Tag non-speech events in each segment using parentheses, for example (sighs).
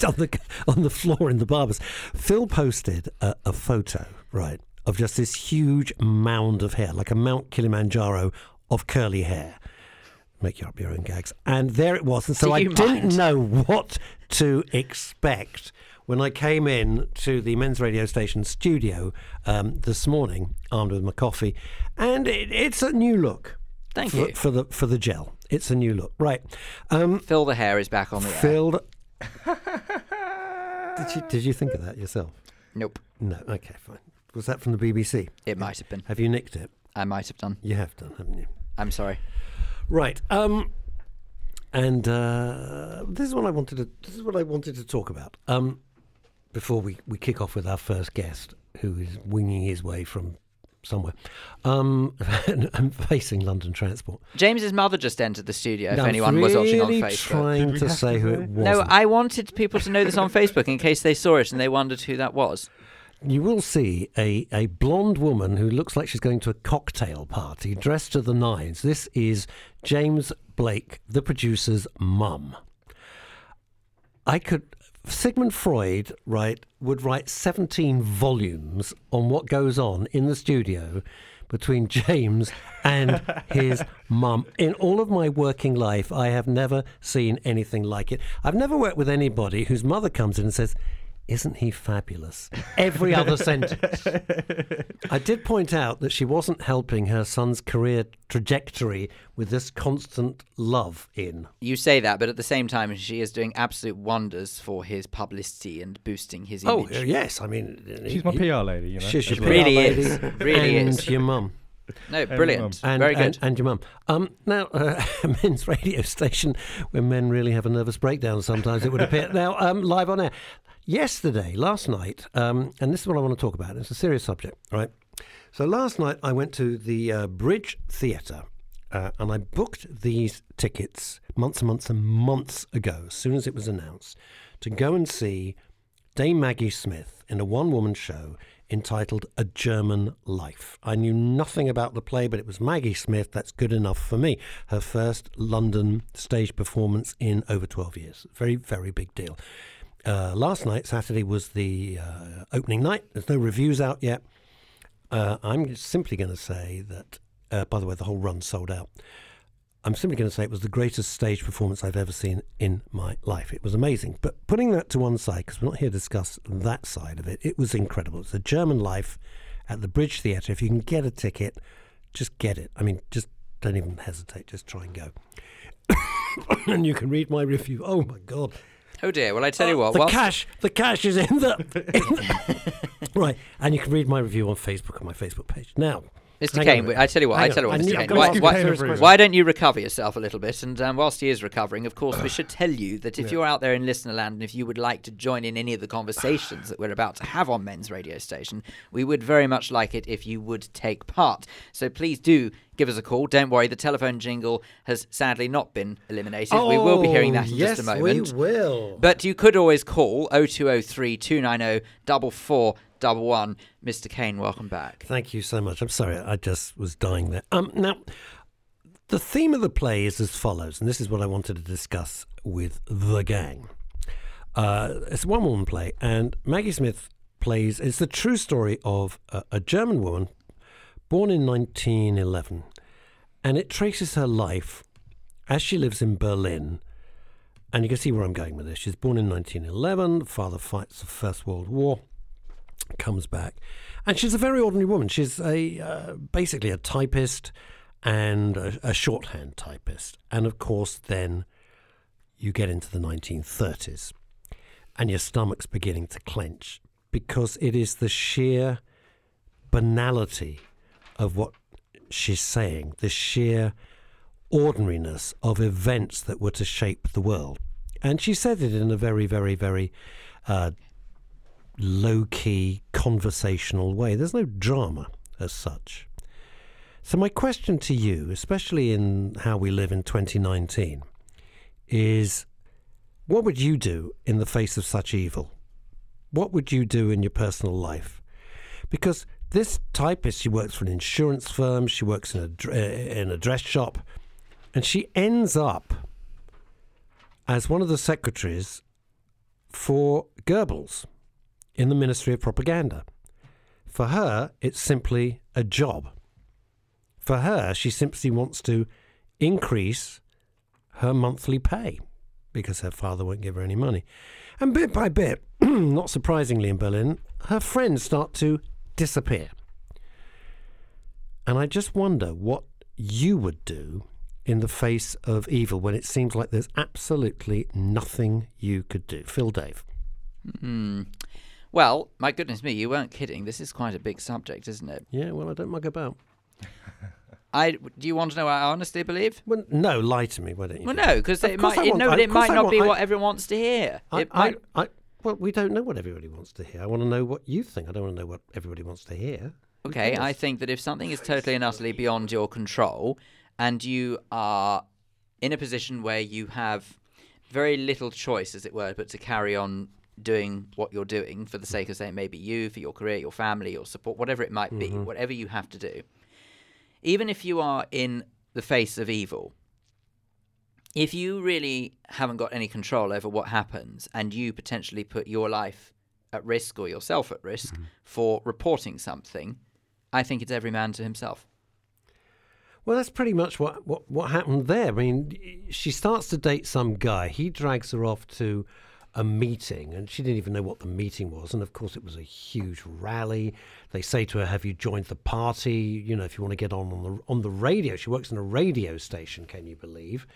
(laughs) on the on the floor in the barbers. Phil posted a, a photo, right, of just this huge mound of hair, like a Mount Kilimanjaro of curly hair. Make you up your own gags. And there it was. And so I you didn't know what to expect when I came in to the men's radio station studio um, this morning, armed with my coffee, and it, it's a new look. Thank for, you. for the for the gel. It's a new look, right? Um, Phil the hair is back on the air. Did you did you think of that yourself? Nope. No. Okay, fine. Was that from the BBC? It might have been. Have you nicked it? I might have done. You have done, haven't you? I'm sorry. Right. Um, and uh, this is what I wanted to. This is what I wanted to talk about. Um, before we, we kick off with our first guest, who is winging his way from somewhere, um, (laughs) and, and facing London Transport. James's mother just entered the studio. Now, if I'm anyone was watching on Facebook. trying Did we to say to who it was. No, I wanted people to know this on Facebook in case they saw it and they wondered who that was. You will see a, a blonde woman who looks like she's going to a cocktail party, dressed to the nines. This is James Blake, the producer's mum. I could. Sigmund Freud, right, would write 17 volumes on what goes on in the studio between (laughs) James and his mum. In all of my working life, I have never seen anything like it. I've never worked with anybody whose mother comes in and says, isn't he fabulous? Every other sentence. I did point out that she wasn't helping her son's career trajectory with this constant love in. You say that, but at the same time, she is doing absolute wonders for his publicity and boosting his Oh, image. uh, yes. I mean, She's my PR lady, you know. She's your as PR. Really lady is. (laughs) Really and is. your mum. No, brilliant. And, Very good. and your mum. Um, now, (laughs) uh, a men's radio station where men really have a nervous breakdown sometimes, it would appear. now, um, live on air. Yesterday, last night, um, and this is what I want to talk about. It's a serious subject, right? So last night I went to the uh, Bridge Theatre uh, and I booked these tickets months and months and months ago, as soon as it was announced, to go and see Dame Maggie Smith in a one woman show entitled A German Life. I knew nothing about the play, but it was Maggie Smith. That's good enough for me. Her first London stage performance in over 12 years. Very, very big deal. Uh, last night, Saturday, was the uh, opening night. There's no reviews out yet. Uh, I'm simply going to say that, uh, by the way, the whole run sold out. I'm simply going to say it was the greatest stage performance I've ever seen in my life. It was amazing. But putting that to one side, because we're not here to discuss that side of it, it was incredible. It's a German life at the Bridge Theatre. If you can get a ticket, just get it. I mean, just don't even hesitate. Just try and go. (coughs) and you can read my review. Oh my God. Oh dear. Well, I tell you uh, what. The whilst- cash, the cash is in the, in the- (laughs) right, and you can read my review on Facebook on my Facebook page. Now, Mr. Kane, on a minute. I tell you what, I tell you what, Mr. Kane, why, why- Kane a favour. why don't you recover yourself a little bit? And um, whilst he is recovering, of course, we (sighs) should tell you that if you're out there in listener land and if you would like to join in any of the conversations that we're about to have on men's radio station, we would very much like it if you would take part. So please do give us a call. Don't worry, the telephone jingle has sadly not been eliminated. we will be hearing that in Oh, yes, just a moment. we will. But you could always call 0203 290 4411. Mr. Kane, welcome back. Thank you so much. I'm sorry, I just was dying there. Um, now, the theme of the play is as follows, and this is what I wanted to discuss with the gang. Uh, it's a one woman play, and Maggie Smith plays, it's the true story of a, a German woman born in 1911, and it traces her life as she lives in Berlin. And you can see where I'm going with this. She's born in 1911. Father fights the First World War comes back, and she's a very ordinary woman. She's a uh, basically a typist and a, a shorthand typist, and of course, then you get into the 1930s, and your stomach's beginning to clench because it is the sheer banality of what she's saying, the sheer ordinariness of events that were to shape the world. And she said it in a very, very, very uh, low key, conversational way. There's no drama as such. So, my question to you, especially in how we live in 2019, is what would you do in the face of such evil? What would you do in your personal life? Because this typist, she works for an insurance firm, she works in a, uh, in a dress shop, and she ends up as one of the secretaries for Goebbels in the Ministry of Propaganda. For her, it's simply a job. For her, she simply wants to increase her monthly pay because her father won't give her any money. And bit by bit, (clears throat) not surprisingly in Berlin, her friends start to disappear. And I just wonder what you would do in the face of evil when it seems like there's absolutely nothing you could do. Phil Dave. Hmm. Well, my goodness me, you weren't kidding. This is quite a big subject, isn't it? Yeah, well, I don't mug about. (laughs) I do you want to know what I honestly believe? Well, no, lie to me. Why don't you? Well, no, because it might it, no, I- it might I not want- be I- what everyone wants to hear. I, might, I, well, we don't know what everybody wants to hear. I want to know what you think. I don't want to know what everybody wants to hear. Okay, I think that if something is totally and utterly beyond your control and you are in a position where you have very little choice, as it were, but to carry on doing what you're doing for the sake of, say, maybe you, for your career, your family, your support, whatever it might be, mm-hmm. whatever you have to do, even if you are in the face of evil, if you really haven't got any control over what happens and you potentially put your life at risk or yourself at risk mm-hmm. for reporting something, I think it's every man to himself. Well, that's pretty much what, what, what happened there. I mean, she starts to date some guy. He drags her off to a meeting, and she didn't even know what the meeting was. And of course, it was a huge rally. They say to her, "Have you joined the party? You know, if you want to get on on the on the radio." She works in a radio station. Can you believe?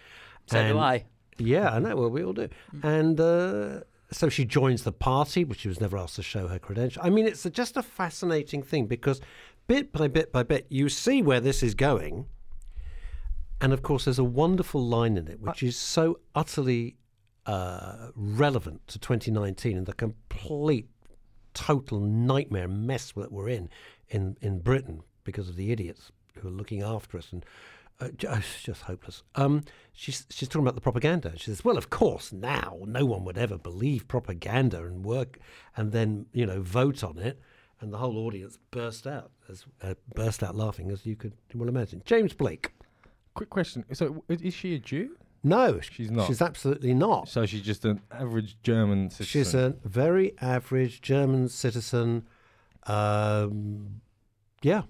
So do I. Yeah, I know. Well, we all do. And uh, so she joins the party, but she was never asked to show her credential. I mean, it's a, just a fascinating thing because bit by bit by bit, you see where this is going. And of course, there's a wonderful line in it which is so utterly relevant to 2019 and the complete, total nightmare mess that we're in in, in Britain because of the idiots who are looking after us and uh, ju- it's just hopeless. Um, she's she's talking about the propaganda. She says, "Well, of course, now no one would ever believe propaganda and work and then you know vote on it." And the whole audience burst out as uh, burst out laughing, as you could well imagine. James Blake. Quick question. So, is she a Jew? No, She's not. She's absolutely not. So she's just an average German citizen. She's a very average German citizen. Um, yeah,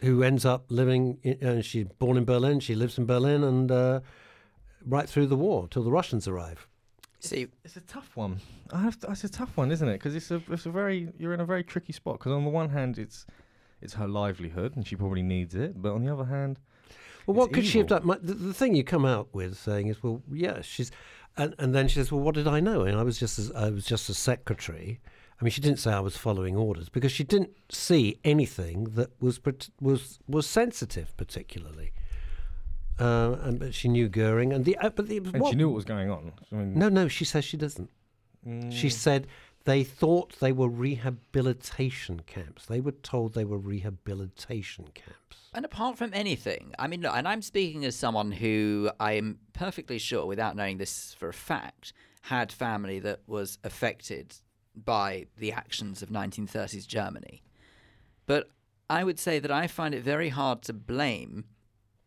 who ends up living. In, uh, she's born in Berlin. She lives in Berlin, and uh, right through the war till the Russians arrive. See, It's a tough one. I have to, it's a tough one, isn't it? Because it's a it's a very you're in a very tricky spot. Because on the one hand, it's it's her livelihood, and she probably needs it. But on the other hand, Well, what could she have done? My, the, the thing you come out with saying is, well, yeah, she's, and, and then she says, well, what did I know? And I was just, as, I was just a secretary. I mean, she didn't say I was following orders because she didn't see anything that was was was sensitive, particularly. Uh, and but she knew Goering, and the uh, but the, and what- she knew what was going on. I mean, No, no, she says she doesn't. mm, She said they thought they were rehabilitation camps. They were told they were rehabilitation camps. and apart from anything, I mean, look, and I'm speaking as someone who I am perfectly sure, without knowing this for a fact, had family that was affected by the actions of 1930s Germany. But I would say that I find it very hard to blame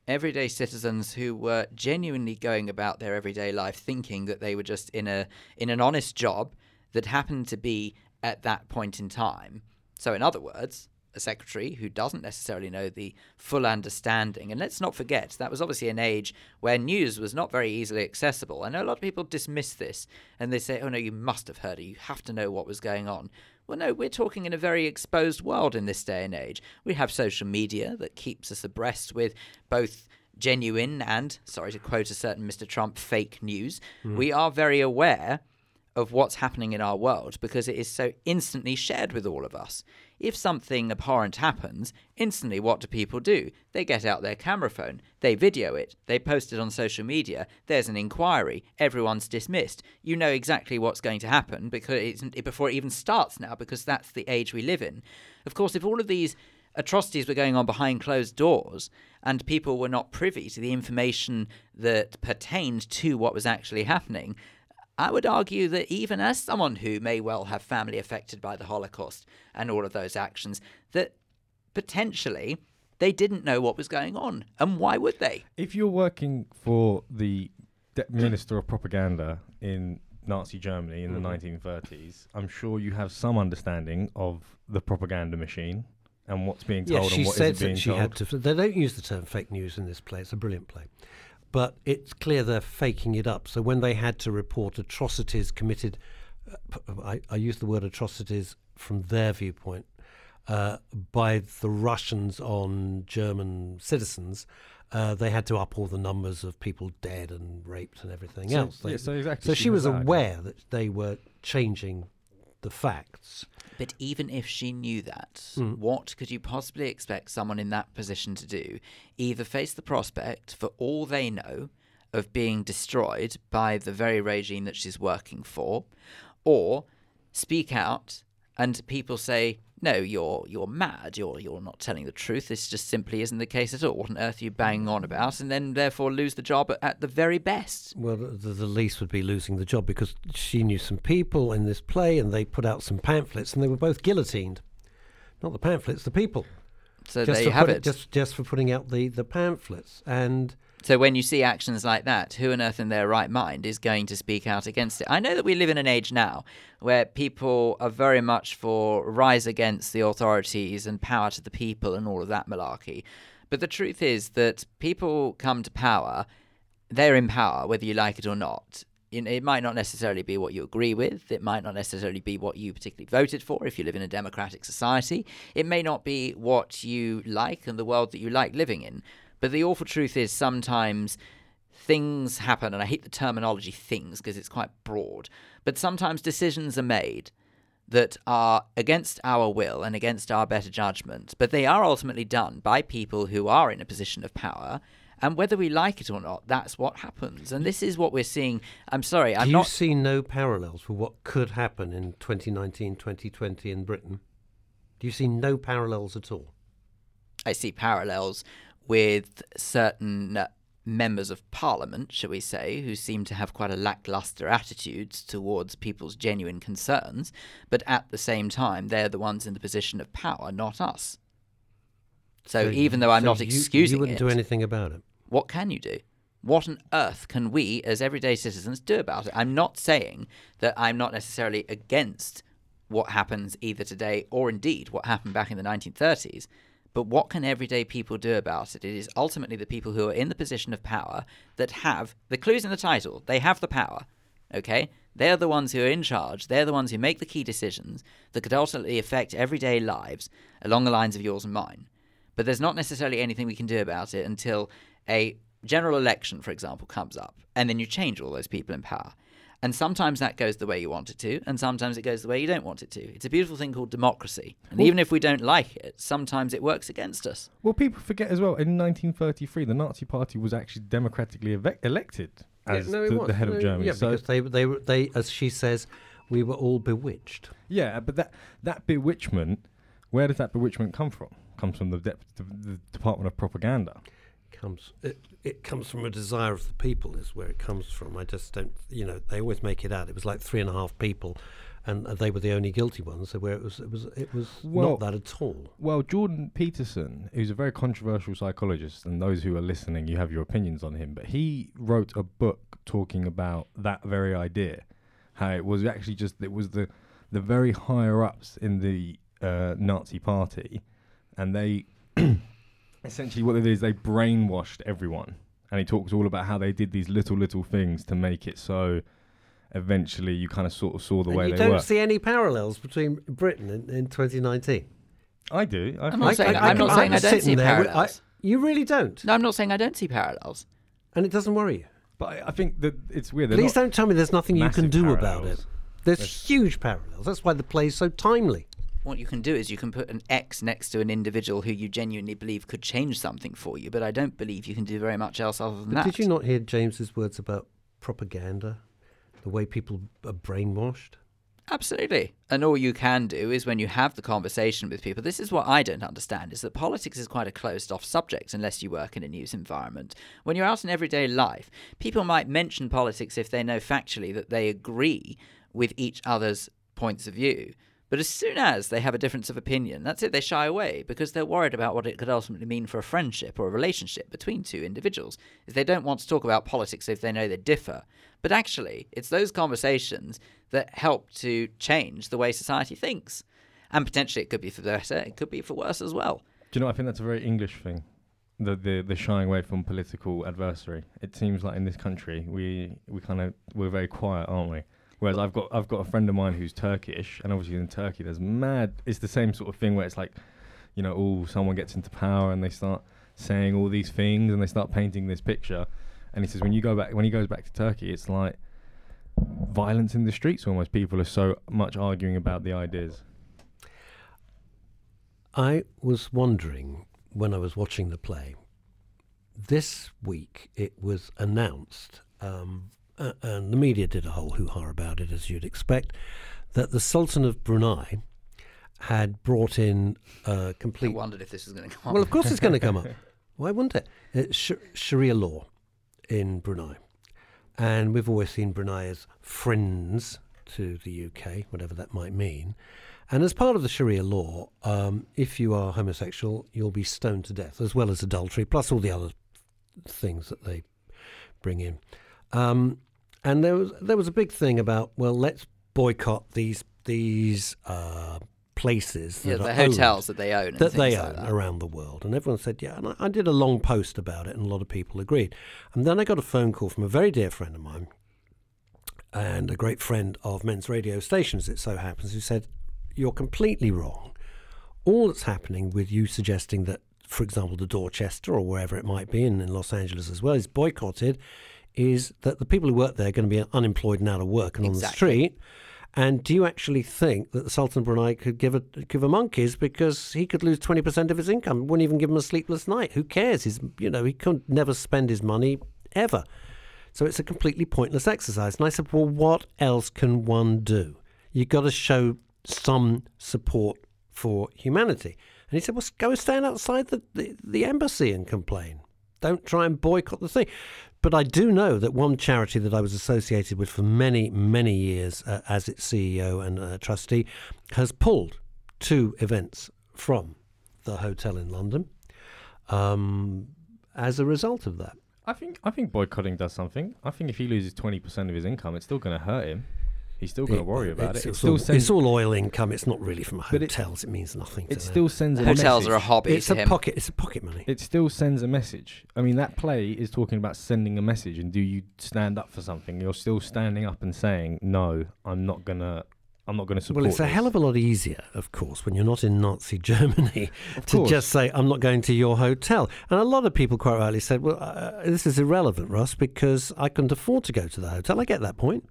everyday citizens who were genuinely going about their everyday life thinking that they were just in a in an honest job that happened to be at that point in time. So in other words, a secretary who doesn't necessarily know the full understanding. And let's not forget, that was obviously an age where news was not very easily accessible. I know a lot of people dismiss this and they say, oh no, you must have heard it. You have to know what was going on. Well, no, we're talking in a very exposed world in this day and age. We have social media that keeps us abreast with both genuine and, sorry to quote a certain Mr. Trump, fake news. Hmm. We are very aware of what's happening in our world because it is so instantly shared with all of us. If something abhorrent happens, instantly what do people do? They get out their camera phone, they video it, they post it on social media, there's an inquiry, everyone's dismissed. You know exactly what's going to happen because it's, before it even starts now because that's the age we live in. Of course, if all of these atrocities were going on behind closed doors and people were not privy to the information that pertained to what was actually happening, I would argue that even as someone who may well have family affected by the Holocaust and all of those actions, that potentially they didn't know what was going on. And why would they? if you're working for the de- minister of propaganda in Nazi Germany in Mhm. the 1930s, I'm sure you have some understanding of the propaganda machine and what's being Yeah, told she and what said isn't being that she told. had to. They don't use the term fake news in this play. It's a brilliant play. But it's clear they're faking it up. So when they had to report atrocities committed, I, p- I, I use the word atrocities from their viewpoint, uh, by the Russians on German citizens, uh, they had to up all the numbers of people dead and raped and everything so, else. They- yeah, so exactly. so she was aware that they were changing the facts. But even if she knew that, Mm. what could you possibly expect someone in that position to do? Either face the prospect, for all they know, of being destroyed by the very regime that she's working for, or speak out and people say, "No, you're you're mad. You're you're not telling the truth. This just simply isn't the case at all. What on earth are you banging on about?" And then therefore lose the job at, the very best. Well, the, the least would be losing the job because she knew some people in this play and they put out some pamphlets and they were both guillotined. Not the pamphlets, the people. So just there you have put- it. Just, just for putting out the, the pamphlets. And So when you see actions like that, who on earth in their right mind is going to speak out against it? I know that we live in an age now where people are very much for rise against the authorities and power to the people and all of that malarkey. But the truth is that people come to power, they're in power whether you like it or not. It might not necessarily be what you agree with. It might not necessarily be what you particularly voted for if you live in a democratic society. It may not be what you like and the world that you like living in. But the awful truth is sometimes things happen, and I hate the terminology things because it's quite broad, but sometimes decisions are made that are against our will and against our better judgment, but they are ultimately done by people who are in a position of power. And whether we like it or not, that's what happens. And this is what we're seeing. I'm sorry, I'm do you not. see no parallels for what could happen in 2019, 2020 in Britain? Do you see no parallels at all? I see parallels with certain uh, members of parliament, shall we say, who seem to have quite a lackluster attitude towards people's genuine concerns, but at the same time, they're the ones in the position of power, not us. So, even though I'm so not you- excusing You wouldn't it, do anything about it. what can you do? What on earth can we, as everyday citizens, do about it? I'm not saying that I'm not necessarily against what happens either today or indeed what happened back in the 1930s. But what can everyday people do about it? It is ultimately the people who are in the position of power that have the clues in the title. They have the power. Okay? They're the ones who are in charge. They're the ones who make the key decisions that could ultimately affect everyday lives along the lines of yours and mine. But there's not necessarily anything we can do about it until a general election, for example, comes up, and then you change all those people in power. And sometimes that goes the way you want it to, and sometimes it goes the way you don't want it to. It's a beautiful thing called democracy. And even if we don't like it, sometimes it works against us. Well, people forget as well. In 1933, the Nazi Party was actually democratically eve- elected as no, the, the head No, of Germany. Yeah, so because they, they, they, as she says, we were all bewitched. yeah, but that that bewitchment, where does that bewitchment come from? Comes from the, dep the, the Department of Propaganda. Comes it, it comes from a desire of the people is where it comes from i just don't you know they always make it out it was like three and a half people and they were the only guilty ones so where it was it was it was Well- not that at all Well, Jordan Peterson, who's a very controversial psychologist, and those who are listening, you have your opinions on him, but he wrote a book talking about that very idea. How it was actually just, it was the, the very higher ups in the uh, Nazi party, and they (clears throat) essentially what they did is they brainwashed everyone. And he talks all about how they did these little, little things to make it so eventually you kind of sort of saw the And way you they don't were. see any parallels between britain in, in 2019 I do. I I'm think- not saying- I'm not saying I don't sitting see there with- parallels. you really don't No, I'm not saying I don't see parallels. and it doesn't worry you But I, I think that it's weird. they're please don't tell me there's nothing you can massive do about it there's There's- huge parallels that's why the play's so timely What you can do is you can put an X next to an individual who you genuinely believe could change something for you, but I don't believe you can do very much else other than but that. did you not hear james's words about propaganda the way people are brainwashed Absolutely. And all you can do is when you have the conversation with people, this is what I don't understand is that politics is quite a closed off subject unless you work in a news environment. When you're out in everyday life, people might mention politics if they know factually that they agree with each other's points of view. But as soon as they have a difference of opinion, that's it, they shy away because they're worried about what it could ultimately mean for a friendship or a relationship between two individuals. Is they don't want to talk about politics if they know they differ. But actually, it's those conversations that help to change the way society thinks. And potentially it could be for better, it could be for worse as well. Do you know? I think that's a very English thing. The the the shying away from political adversary. It seems like in this country we we kind of we're very quiet, aren't we? Whereas I've got I've got a friend of mine who's Turkish, and obviously in Turkey there's mad. It's the same sort of thing where it's like, you know, oh, someone gets into power and they start saying all these things and they start painting this picture, and he says when you go back when he goes back to Turkey, it's like violence in the streets almost. People are so much arguing about the ideas. I was wondering when I was watching the play. This week it was announced um, uh, and the media did a whole hoo ha about it, as you'd expect, that the Sultan of Brunei had brought in a complete. I wondered if this was going to come up. Well, of course it's (laughs) going to come up. Why wouldn't it? It's sh- Sharia law in Brunei. And we've always seen Brunei as friends to the UK, whatever that might mean. And as part of the Sharia law, um, if you are homosexual, you'll be stoned to death, as well as adultery, plus all the other things that they bring in. Um, and there was there was a big thing about well, let's boycott these these uh, places. Yeah, the hotels owned, that they own. and that they things like own that. around the world, and everyone said yeah. And I, I did a long post about it, and a lot of people agreed. And then I got a phone call from a very dear friend of mine, and a great friend of men's radio stations. It so happens, who said, "You're completely wrong. All that's happening with you suggesting that." For example, the Dorchester or wherever it might be, and in Los Angeles as well, is boycotted is that the people who work there are going to be unemployed and out of work and on the street. And do you actually think that the Sultan of Brunei could give a give a monkeys because he could lose twenty percent of his income? Wouldn't even give him a sleepless night. Who cares? He's you know he could never spend his money ever. So it's a completely pointless exercise. And I said, well, what else can one do? You've got to show some support for humanity. And he said, well, go and stand outside the, the, the embassy and complain. Don't try and boycott the thing. But I do know that one charity that I was associated with for many, many years uh, as its CEO and uh, trustee has pulled two events from the hotel in London um, as a result of that. I think I think boycotting does something. I think if he loses twenty percent of his income, it's still going to hurt him. He's still going to worry about it's, it. It It's, still all, sends it's all oil income. It's not really from But it- hotels. It, means nothing. To it them. still sends a Hotels message. are a hobby It's to a him. pocket. It's a pocket money. It still sends a message. I mean, that play is talking about sending a message. And do you stand up for something? You're still standing up and saying, "No, I'm not gonna. I'm not gonna support." Well, it's a hell of a lot easier, of course, when you're not in Nazi (laughs) Germany, to course. just say, I'm not going to your hotel. And a lot of people quite rightly said, well, uh, this is irrelevant, Ross, because I couldn't afford to go to the hotel. I get that point.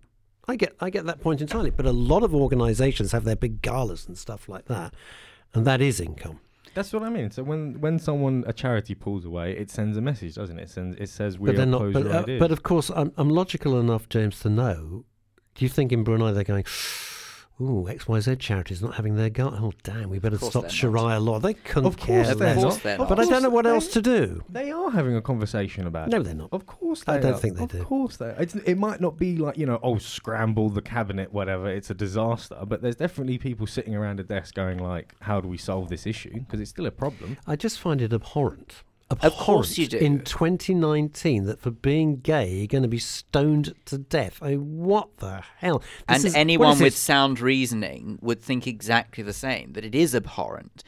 I get, I get that point entirely. But a lot of organisations have their big galas and stuff like that. And that is income. That's what I mean. So when when someone a charity pulls away, it sends a message, doesn't it? It sends it says we but they're not. oppose But, your uh, ideas. but of course, I'm, I'm logical enough, James, to know. Do you think in Brunei they're going, ooh, XYZ charities not having their gala? Oh, damn, we better stop they're not. Sharia law. They couldn't Of care course they're less. not. they're Of But I don't know what they- else to do. They are having a conversation about No, it. No, they're not. Of course they are. I don't are. think they of do. Of course they. It's, it might not be like you know, oh, scramble the cabinet, whatever. It's a disaster. But there's definitely people sitting around a desk going like, how do we solve this issue? Because it's still a problem. I just find it abhorrent. Of course you do. In 2019, that for being gay, you're going to be stoned to death. I mean, what the hell? This and is- anyone with this? sound reasoning would think exactly the same that it is abhorrent.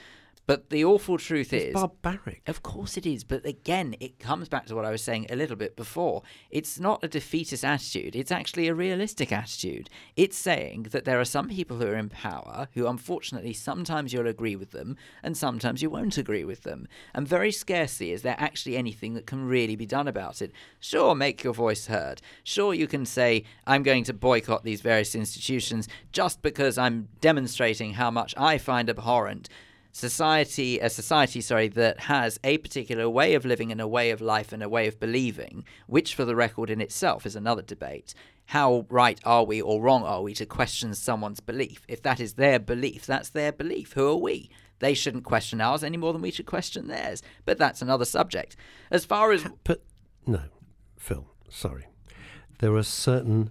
But the awful truth It's is, barbaric. Of course it is, but again, it comes back to what I was saying a little bit before. It's not a defeatist attitude, it's actually a realistic attitude. It's saying that there are some people who are in power who, unfortunately, sometimes you'll agree with them and sometimes you won't agree with them. And very scarcely is there actually anything that can really be done about it. Sure, make your voice heard. Sure, you can say, I'm going to boycott these various institutions just because I'm demonstrating how much I find abhorrent society a society sorry that has a particular way of living and a way of life and a way of believing which for the record in itself is another debate. How right are we or wrong are we to question someone's belief? If that is their belief that's their belief. Who are we? They shouldn't question ours any more than we should question theirs. But that's another subject. As far as But no, Phil, sorry. There are certain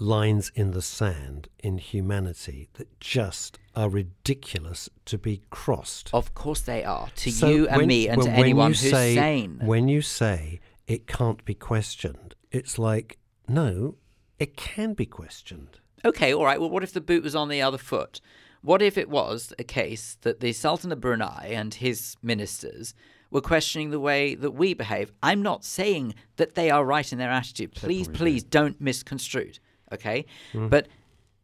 lines in the sand in humanity that just are ridiculous to be crossed. Of course they are. To So you and when- me and when- to anyone you who's say, sane. When you say it can't be questioned, it's like, no, it can be questioned. Okay, all right. Well, what if the boot was on the other foot? What if it was a case that the Sultan of Brunei and his ministers were questioning the way that we behave? I'm not saying that they are right in their attitude. Please, please don't misconstrue. it, Okay? Mm-hmm. But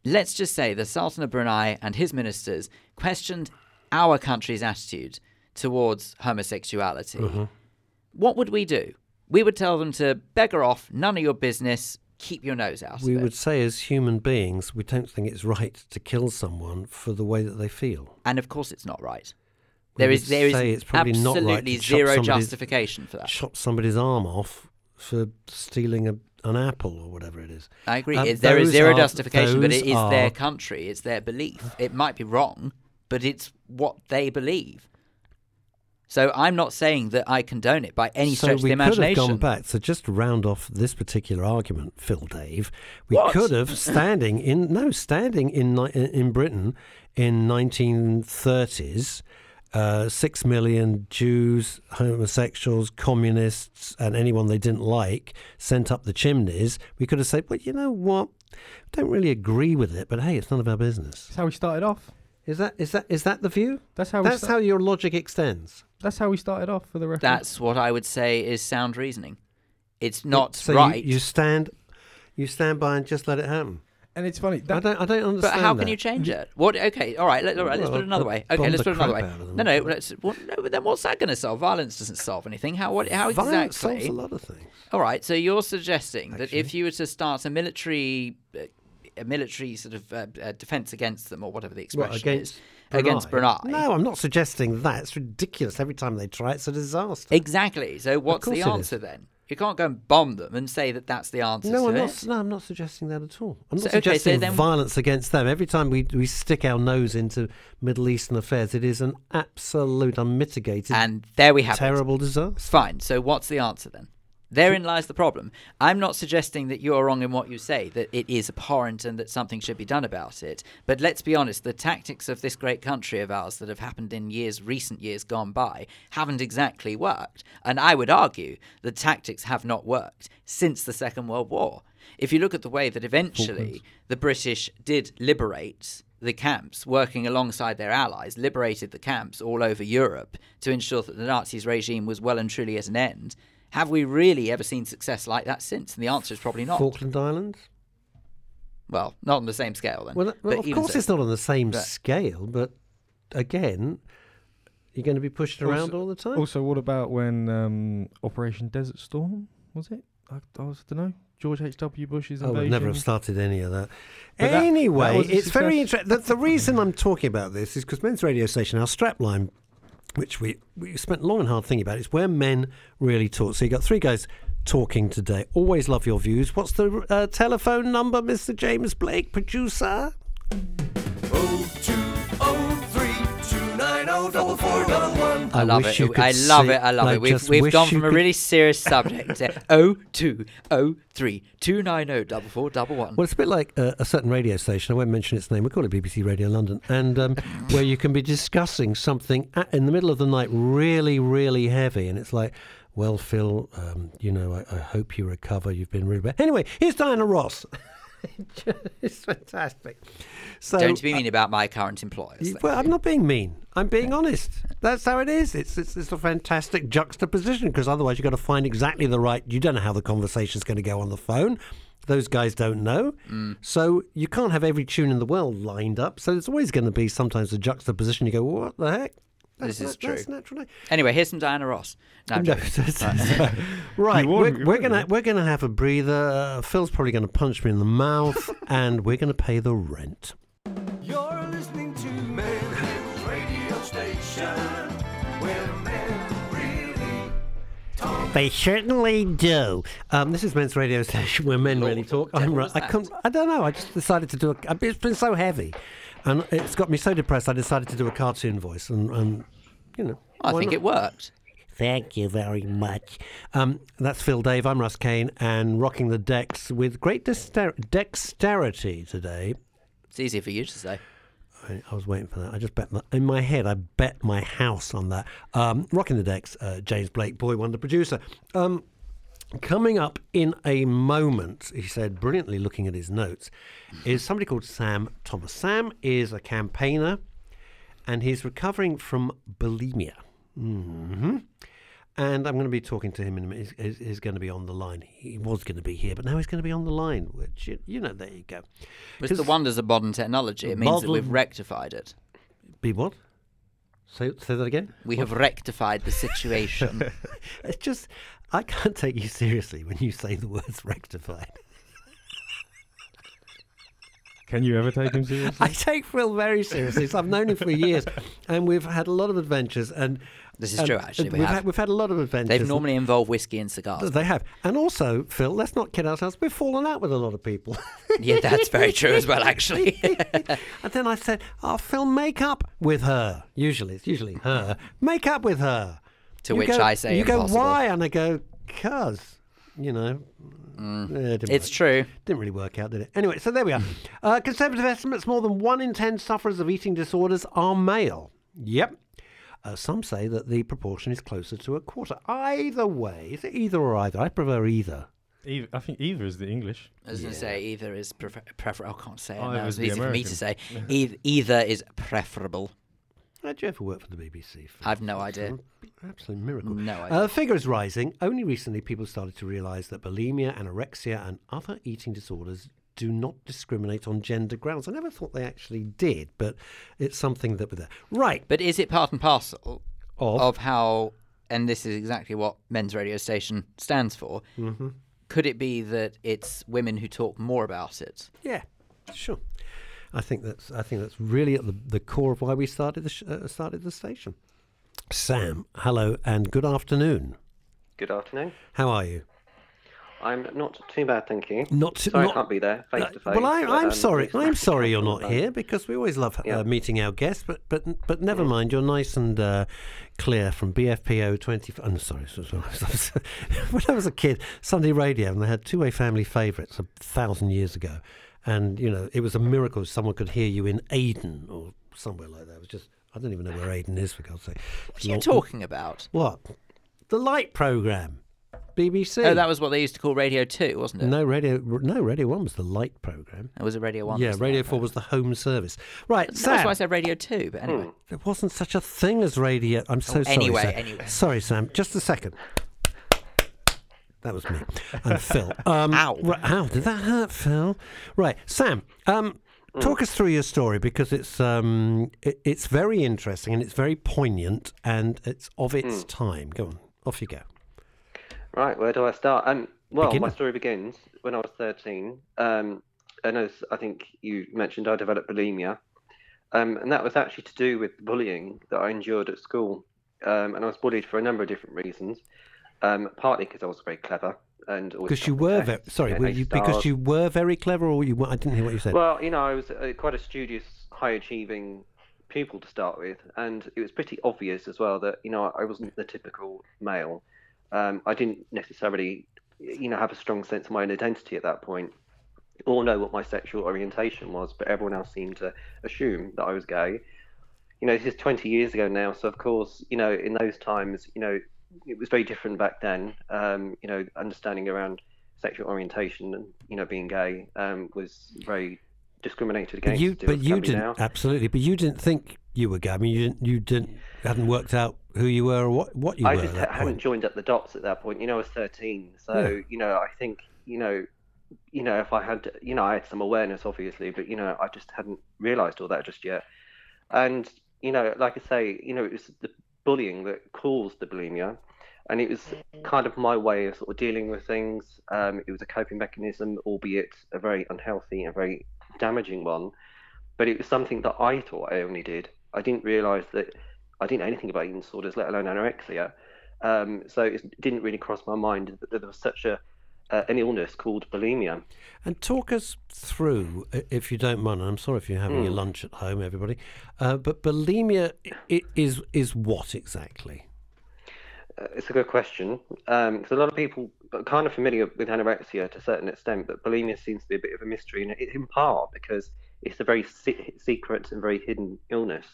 let's just say the Sultan of Brunei and his ministers questioned our country's attitude towards homosexuality. Mm-hmm. What would we do? We would tell them to beggar off, none of your business, keep your nose out We of it. would say, as human beings, we don't think it's right to kill someone for the way that they feel. and of course it's not right. We there is there is say it's probably not right absolutely to zero justification for that. Chop somebody's arm off for stealing a, an apple or whatever it is. I agree. Um, there is zero are- justification, but those it is their country. It's their belief. It might be wrong, but it's what they believe. So I'm not saying that I condone it by any so stretch of we the imagination. we could have gone back. So just to round off this particular argument, Phil Dave, we What? could have (laughs) standing in no standing in in Britain in 1930s. Uh, six million Jews, homosexuals, communists, and anyone they didn't like sent up the chimneys. We could have said, "Well, you know what? Don't really agree with it, but hey, it's none of our business." That's how we started off. Is that is that is that the view? That's how we That's sta- how your logic extends. that's how we started off for the record. That's what I would say is sound reasoning. It's not so you- right. You, stand, you stand by and just let it happen. And it's funny. I don't. I don't understand. But understand. how can you change it? What? Okay, all right. Let, all right let's Well, put it another way. Okay, let's put it another way. crap out of them. No, no. Let's, what, no. But then what's that going to solve? Violence doesn't solve anything. How? What? How Violence exactly? solves a lot of things. All right. So you're suggesting that if you were to start a military, uh, a military sort of uh, uh, defense against them, or whatever the What, expression against is, against Brunei. No, I'm not suggesting that. It's ridiculous. Every time they try, it's a disaster. Exactly. So what's the answer then? You can't go and bomb them and say that that's the answer no, to I'm it. not. No, I'm not suggesting that at all. I'm not So, okay, so suggesting violence against them. Every time we we stick our nose into Middle Eastern affairs, it is an absolute unmitigated, And there we have it. terrible disaster. Fine. So what's the answer then? Therein lies the problem. I'm not suggesting that you're wrong in what you say, that it is abhorrent and that something should be done about it. But let's be honest, the tactics of this great country of ours that have happened in years, recent years gone by, haven't exactly worked. And I would argue the tactics have not worked since the Second World War. If you look at the way that eventually the British did liberate the camps, working alongside their allies, liberated the camps all over Europe to ensure that the Nazis' regime was well and truly at an end. Have we really ever seen success like that since? And the answer is probably not. Falkland Islands. Well, not on the same scale then. Well, well of course so- it's not on the same But- scale, but again, you're going to be pushed around Also- all the time. also, what about when um, Operation Desert Storm was it? I, I was, don't know. George H. W. Bush's Oh, invasion. we'd never have started any of that. But anyway, that was a it's very interesting. The, the reason I'm talking about this is because men's radio station, our strapline, which we, we spent long and hard thinking about, is where men really talk. So you've got three guys talking today. Always love your views. What's the uh, telephone number, Mr. James Blake, producer? I love wish it. I love it. I love I it. We've, we've gone from a could- really serious subject to (laughs) 0203 290 double four double one. Well, it's a bit like uh, a certain radio station. I won't mention its name. We call it BBC Radio London, and um, (laughs) where you can be discussing something at, in the middle of the night, really, really heavy, and it's like, well, Phil, um, you know, I, I hope you recover. You've been really bad. Anyway, here's Diana Ross. (laughs) (laughs) it's fantastic. So, Don't be mean about my current employers. well, you. I'm not being mean. I'm being honest. That's how it is. It's it's, it's a fantastic juxtaposition because otherwise you've got to find exactly the right. You don't know how the conversation's going to go on the phone. Those guys don't know. Mm. So you can't have every tune in the world lined up. So there's always going to be sometimes a juxtaposition. You go, what the heck? This is That's true. natural. Anyway, here's some Diana Ross. No, (laughs) No, joking. that's- (laughs) that's- right, (laughs) we're, we're gonna we're gonna have a breather. Uh, Phil's probably gonna punch me in the mouth, and we're gonna pay the rent. You're listening to Men's Radio Station, where men really They certainly do. Um, this is Men's Radio Station where men really talk. I'm right. I. I don't know. I just decided to do a. It's been so heavy, and it's got me so depressed. I decided to do a cartoon voice, and, and you know. I think not? it worked. Thank you very much. Um, that's Phil Dave. I'm Russ Kane, and rocking the decks with great dexter- dexterity today. It's easy for you to say. I, I was waiting for that. I just bet my, in my head. I bet my house on that. Um, rocking the decks. Uh, James Blake, boy wonder producer. Um, coming up in a moment, he said brilliantly, looking at his notes, is somebody called Sam Thomas. Sam is a campaigner, and he's recovering from bulimia. hmm And I'm going to be talking to him in a minute. He's, he's, going to be on the line. He was going to be here, but now he's going to be on the line. Which you, you know, there you go. With the wonders of modern technology, it means that we've rectified it. Be what? Say, say that again. We have rectified the situation. (laughs) It's just I can't take you seriously when you say the words rectified. Can you ever take him seriously? I take Phil very seriously. So I've known him for years, and we've had a lot of adventures. And This is and- true, actually, we we've have. had we've had a lot of adventures. They've normally involved whiskey and cigars. They have, and also Phil. Let's not kid ourselves. We've fallen out with a lot of people. yeah, that's very true as well, actually. (laughs) and then I said, "Oh, Phil, make up with her." Usually, it's usually her. Make up with her. To You which go- I say "You go why?" And I go, "Cause." You know, Yeah, it it's work. true. Didn't really work out, did it? Anyway, so there we are. Uh, conservative estimates more than one in ten sufferers of eating disorders are male. Yep. Uh, some say that the proportion is closer to a quarter. Either way, is it either or either? I prefer either. Either, I think either is the English. I was going to say either is prefer. prefer- I can't say it Either now. is It's the easy for me to say. (laughs) American. Either, either is preferable. Did you ever work for the BBC? Phil? I've no idea. Absolute miracle. No Uh, idea. the figure is rising. Only recently, people started to realise that bulimia, anorexia, and other eating disorders do not discriminate on gender grounds. I never thought they actually did, but it's something that we're there. Right. But is it part and parcel Of? of how, and this is exactly what men's radio station stands for, Mm-hmm. could it be that it's women who talk more about it? Yeah, sure. I think that's I think that's really at the, the core of why we started the sh- uh, started the station. Sam, hello and good afternoon. Good afternoon. How are you? I'm not too bad, thank you. Not too- Sorry not- I can't be there face Uh, to face. well, I, but, I'm um, sorry. I'm sorry you're not on the phone. here because we always love uh, meeting our guests. But but but never mind. You're nice and uh, clear from BFPO 20. I'm sorry. so- so- (laughs) when I was a kid, Sunday Radio, and they had two-way family favourites a thousand years ago, and you know it was a miracle if someone could hear you in Aden or somewhere like that. It was just I don't even know where Aden is for God's sake. What are you talking about? What? The Light Programme, BBC. Oh, that was what they used to call Radio 2, wasn't it? no radio. No, Radio One was the Light Programme. It was a Radio 1. Yeah, Radio it? 4 was the home service. Right, That's why I said Radio 2, but Hmm. anyway. There wasn't such a thing as radio. I'm so Oh, sorry. anyway, Sam. anyway. Sorry, Sam. Just a second. That was me. I'm Phil. (laughs) Um, Ow. Right, ow, did that hurt, Phil? Right, Sam. Um, talk us through your story because it's um, it, it's very interesting and it's very poignant and it's of its time. Go on, off you go. Right, where do I start? Um, well, Beginner. my story begins when I was 13. Um, and as I think you mentioned, I developed bulimia. Um, and that was actually to do with bullying that I endured at school. Um, and I was bullied for a number of different reasons. Um, partly because I was very clever and Because you were very sorry. Were you because you were very clever, or you? were- I didn't hear what you said. Well, you know, I was uh, quite a studious, high achieving pupil to start with, and it was pretty obvious as well that you know I wasn't the typical male. Um, I didn't necessarily, you know, have a strong sense of my own identity at that point, or know what my sexual orientation was. But everyone else seemed to assume that I was gay. You know, this is 20 years ago now, so of course, you know, in those times, you know, it was very different back then. Um, you know, understanding around sexual orientation and you know being gay um, was very discriminated against. but you, but you didn't now. absolutely. But you didn't think you were gay. I mean, you didn't. You didn't. Hadn't worked out who you were or what what you I were just at that hadn't point. joined up the dots at that point. You know, I was 13, so Yeah. you know, I think you know, you know, if I had, you know, I had some awareness, obviously, but you know, I just hadn't realised all that just yet. And you know, like I say, you know, it was the bullying that caused the bulimia, and it was kind of my way of sort of dealing with things. Um, it was a coping mechanism, albeit a very unhealthy and very damaging one. But it was something that I thought I only did. I didn't realise that I didn't know anything about eating disorders, let alone anorexia. Um, so it didn't really cross my mind that there was such a uh, an illness called bulimia. And talk us through, if you don't mind. I'm sorry if you're having your Hmm. lunch at home, everybody. Uh, but bulimia is is what exactly? it's a good question because a lot of people are kind of familiar with anorexia to a certain extent, but bulimia seems to be a bit of a mystery, and it, in part because it's a very se- secret and very hidden illness.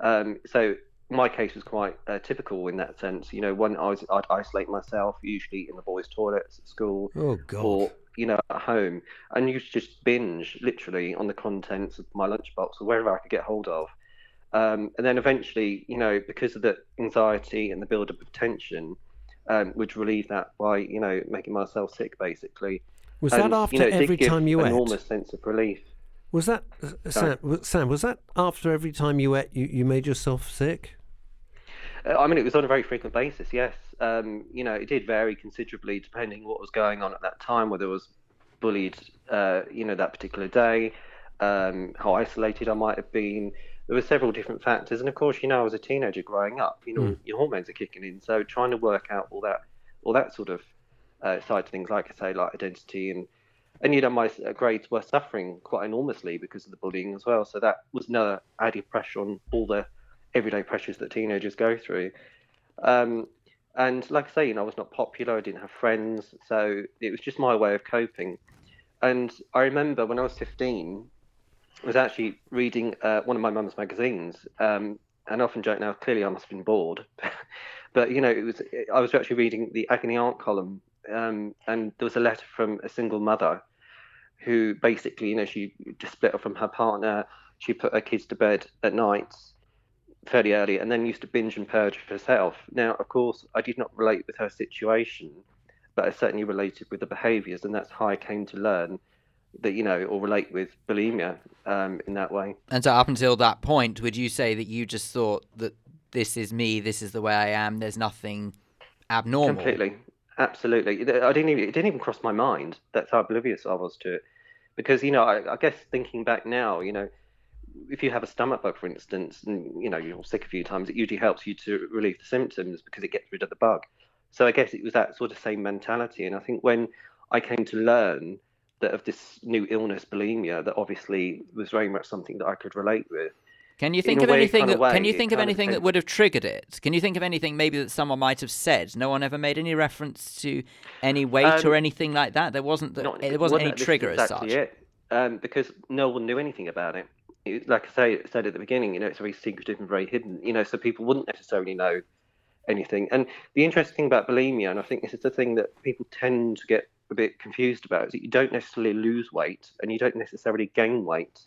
Um, so my case was quite uh, typical in that sense. You know, when I was, I'd isolate myself, usually in the boys' toilets at school, Oh or you know at home, and used to just binge literally on the contents of my lunchbox or wherever I could get hold of. Um, and then eventually, you know, because of the anxiety and the build-up of tension, um, would relieve that by you know making myself sick basically. was And, that after you know, every time you an ate? enormous sense of relief. Was that uh, Sam? was- Sam, was that after every time you ate, you, you made yourself sick? Uh, I mean, it was on a very frequent basis. Yes, um, you know, it did vary considerably depending what was going on at that time, whether I was bullied, uh, you know, that particular day, um, how isolated I might have been. There were several different factors, and of course, you know, I was a teenager growing up. You know, Mm. your hormones are kicking in, so trying to work out all that, all that sort of uh, side to things, like I say, like identity and. And you know, my grades were suffering quite enormously because of the bullying as well. So that was another added pressure on all the everyday pressures that teenagers go through. Um, and like I say, you know, I was not popular. I didn't have friends, so it was just my way of coping. And I remember when I was 15, I was actually reading uh, one of my mum's magazines. Um, and I often joke now, clearly I must have been bored. (laughs) but, you know, it was I was actually reading the Agony Aunt column, um, and there was a letter from a single mother who basically, you know, she just split up from her partner. She put her kids to bed at night fairly early and then used to binge and purge herself. Now, of course, I did not relate with her situation, but I certainly related with the behaviours, and that's how I came to learn that, you know, or relate with bulimia um, in that way. And so, up until that point, would you say that you just thought that this is me, this is the way I am, there's nothing abnormal? Completely, absolutely. I didn't even it didn't even cross my mind. That's how oblivious I was to it. Because you know, I, I guess thinking back now, you know, if you have a stomach bug, for instance, and you know you're sick a few times, it usually helps you to relieve the symptoms because it gets rid of the bug. So I guess it was that sort of same mentality. And I think when I came to learn that of this new illness, bulimia, that obviously was very much something that I could relate with. Can you think of way, anything that of can you think of kind of anything that would have triggered it? Can you think of anything maybe that someone might have said? No one ever made any reference to any weight or Um, anything like that. There wasn't the, Not- there wasn't any trigger as exactly such. It. Um, because no one knew anything about it. it. Like I say, said at the beginning, you know, it's very secretive and very hidden. You know, so people wouldn't necessarily know anything. And the interesting thing about bulimia, and I think this is the thing that people tend to get a bit confused about, is that you don't necessarily lose weight and you don't necessarily gain weight.